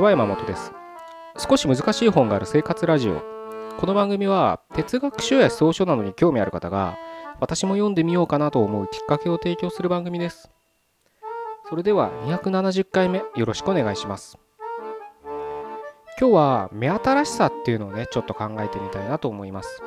ちは山本です。少し難しい本がある生活ラジオ。この番組は哲学書や思想書などに興味ある方が私も読んでみようかなと思うきっかけを提供する番組です。それでは270回目よろしくお願いします。今日は目新しさっていうのをねちょっと考えてみたいなと思います。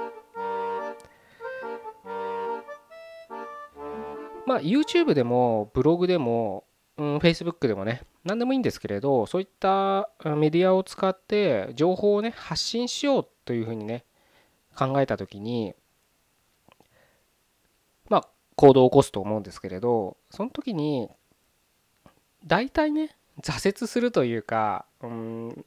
まあ YouTube でもブログでもうん、Facebook でもね、何でもいいんですけれど、そういったメディアを使って情報をね、発信しようというふうにね、考えたときに、まあ、行動を起こすと思うんですけれど、その時に、大体ね、挫折するというか、うん、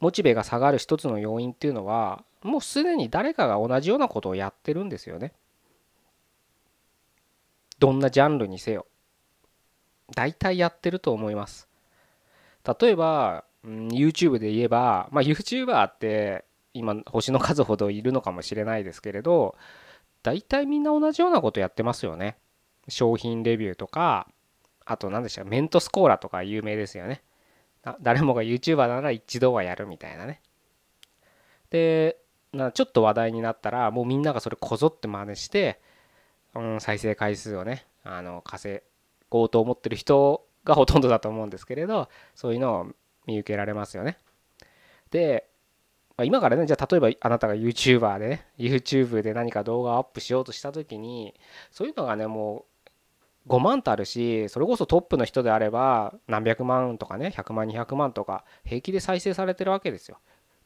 モチベが下がる一つの要因っていうのは、もうすでに誰かが同じようなことをやってるんですよね。どんなジャンルにせよ。大体やってると思います。例えば、うん、YouTube で言えば、まあ、YouTuber って今星の数ほどいるのかもしれないですけれど大体みんな同じようなことやってますよね。商品レビューとかあと何でしたメントスコーラとか有名ですよね。誰もが YouTuber なら一度はやるみたいなね。でなちょっと話題になったらもうみんながそれこぞって真似して、うん、再生回数をねあの稼ごうと思ってる人がほとんどだと思うんですけれどそういうのを見受けられますよね。で、まあ、今からねじゃあ例えばあなたが YouTuber でね YouTube で何か動画をアップしようとした時にそういうのがねもう5万とあるしそれこそトップの人であれば何百万とかね100万200万とか平気で再生されてるわけですよ。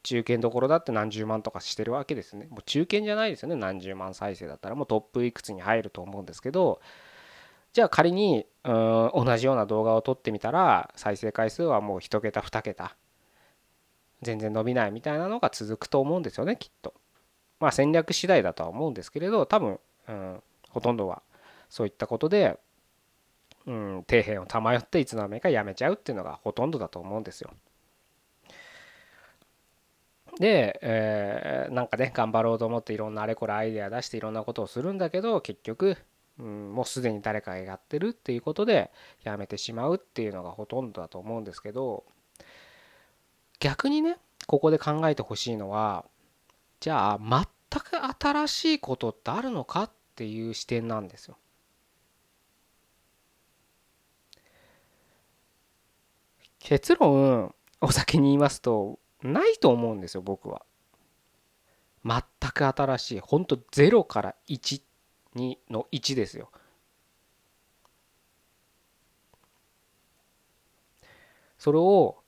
中堅どころだって何十万とかしてるわけですね。もう中堅じゃないですよね何十万再生だったらもうトップいくつに入ると思うんですけどじゃあ仮にうん同じような動画を撮ってみたら再生回数はもう1桁2桁全然伸びないみたいなのが続くと思うんですよねきっと。まあ戦略次第だとは思うんですけれど多分、うん、ほとんどはそういったことで、うん、底辺をたまよっていつの間にかやめちゃうっていうのがほとんどだと思うんですよ。で、えー、なんかね頑張ろうと思っていろんなあれこれアイデア出していろんなことをするんだけど結局うん、もうすでに誰かがやってるっていうことでやめてしまうっていうのがほとんどだと思うんですけど逆にねここで考えてほしいのはじゃあ全く新しいことってあるのかっていう視点なんですよ。結論お先に言いますとないと思うんですよ僕は。全く新しい本当0から1っ2の1ですよ。それを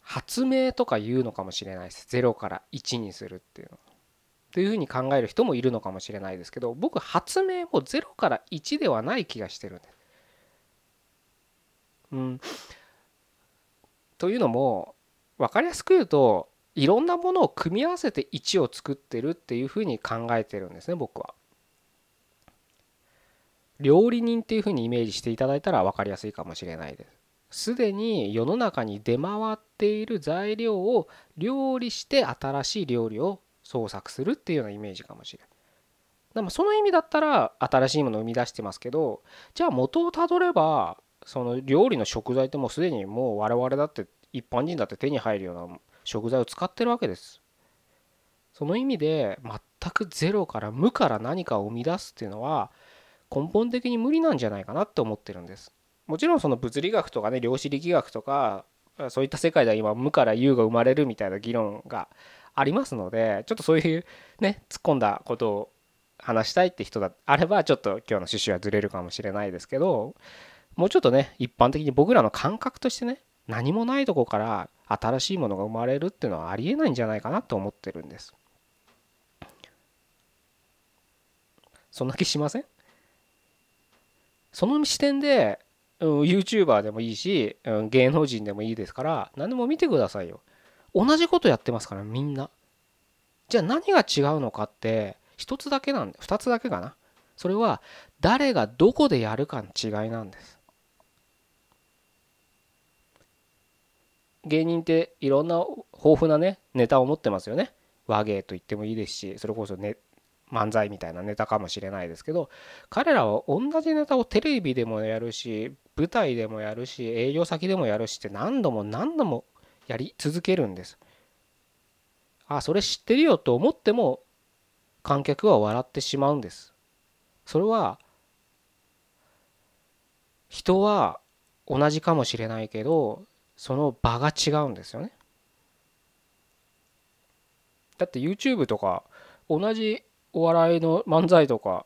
発明とか言うのかもしれないです。0から1にするっていうの。というふうに考える人もいるのかもしれないですけど僕発明も0から1ではない気がしてるんです。うん、というのも分かりやすく言うといろんなものを組み合わせて1を作ってるっていうふうに考えてるんですね僕は。料理人っていうふうにイメージしていただいたら分かりやすいかもしれないです。すでに世の中に出回っている材料を料理して新しい料理を創作するっていうようなイメージかもしれない。でもその意味だったら新しいものを生み出してますけどじゃあ元をたどればその料理の食材ってもうすでにもう我々だって一般人だって手に入るような食材を使ってるわけです。その意味で全くゼロから無から何かを生み出すっていうのは根本的に無理なんじゃないかなって思ってるんです。もちろんその物理学とかね量子力学とかそういった世界では今無から有が生まれるみたいな議論がありますのでちょっとそういうね突っ込んだことを話したいって人があればちょっと今日の趣旨はずれるかもしれないですけどもうちょっとね一般的に僕らの感覚としてね何もないとこから新しいものが生まれるっていうのはありえないんじゃないかなと思ってるんです。そんな気しません？その視点で、うん、YouTuber でもいいし、うん、芸能人でもいいですから何でも見てくださいよ。同じことやってますからみんな。じゃあ何が違うのかって一つだけなんで二つだけかな。それは誰がどこでやるかの違いなんです。芸人っていろんな豊富なねネタを持ってますよね。和芸と言ってもいいですしそれこそね漫才みたいなネタかもしれないですけど彼らは同じネタをテレビでもやるし舞台でもやるし営業先でもやるしって何度も何度もやり続けるんです。あそれ知ってるよと思っても観客は笑ってしまうんです。それは人は同じかもしれないけどその場が違うんですよね。だって YouTube とか同じお笑いの漫才とか、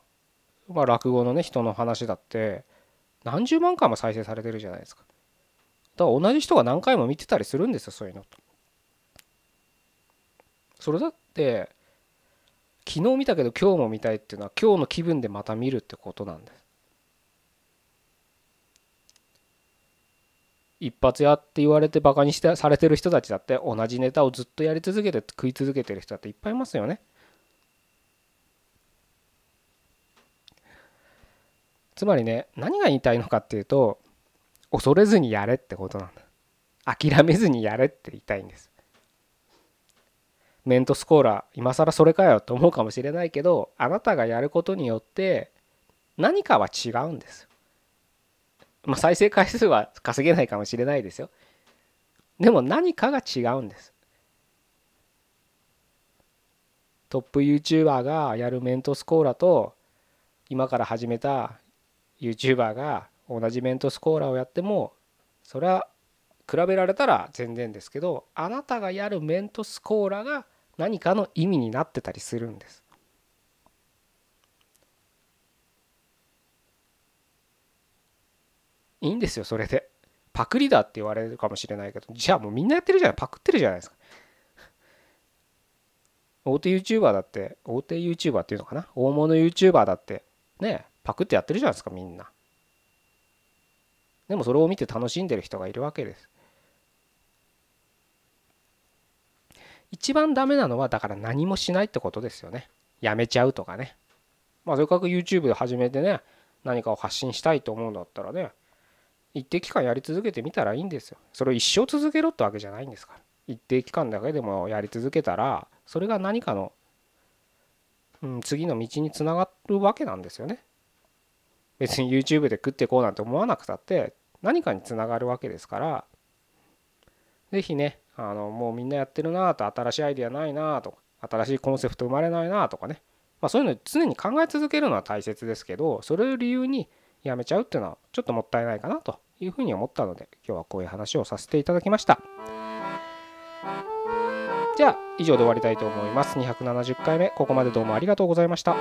まあ、落語のね人の話だって何十万回も再生されてるじゃないですか。だから同じ人が何回も見てたりするんですよそういうのそれだって昨日見たけど今日も見たいっていうのは今日の気分でまた見るってことなんです。一発やって言われてバカにしてされてる人たちだって同じネタをずっとやり続けて食い続けてる人だっていっぱいいますよね。つまりね何が言いたいのかっていうと恐れずにやれってことなんだ。諦めずにやれって言いたいんです。メントスコーラ今更それかよと思うかもしれないけどあなたがやることによって何かは違うんですまあ、再生回数は稼げないかもしれないですよ。でも何かが違うんです。トップ YouTuber がやるメントスコーラと今から始めた YouTuber が同じメントスコーラをやってもそれは比べられたら全然ですけどあなたがやるメントスコーラが何かの意味になってたりするんです。いいんですよそれで。パクリだって言われるかもしれないけどじゃあもうみんなやってるじゃない。パクってるじゃないですか。大手 YouTuber だって大手 YouTuber っていうのかな。大物 YouTuber だってね。パクってやってるじゃないですかみんなでもそれを見て楽しんでる人がいるわけです一番ダメなのはだから何もしないってことですよねやめちゃうとかねまあせっかく YouTube で始めてね何かを発信したいと思うんだったらね一定期間やり続けてみたらいいんですよ。それを一生続けろってわけじゃないんですから。一定期間だけでもやり続けたらそれが何かの、うん、次の道につながるわけなんですよね。別に YouTube で食っていこうなんて思わなくたって何かにつながるわけですから。是非ねあのもうみんなやってるなと新しいアイデアないなとか新しいコンセプト生まれないなとかね。まあそういうの常に考え続けるのは大切ですけどそれを理由にやめちゃうっていうのはちょっともったいないかなというふうに思ったので今日はこういう話をさせていただきました。じゃあ以上で終わりたいと思います。270回目ここまでどうもありがとうございました。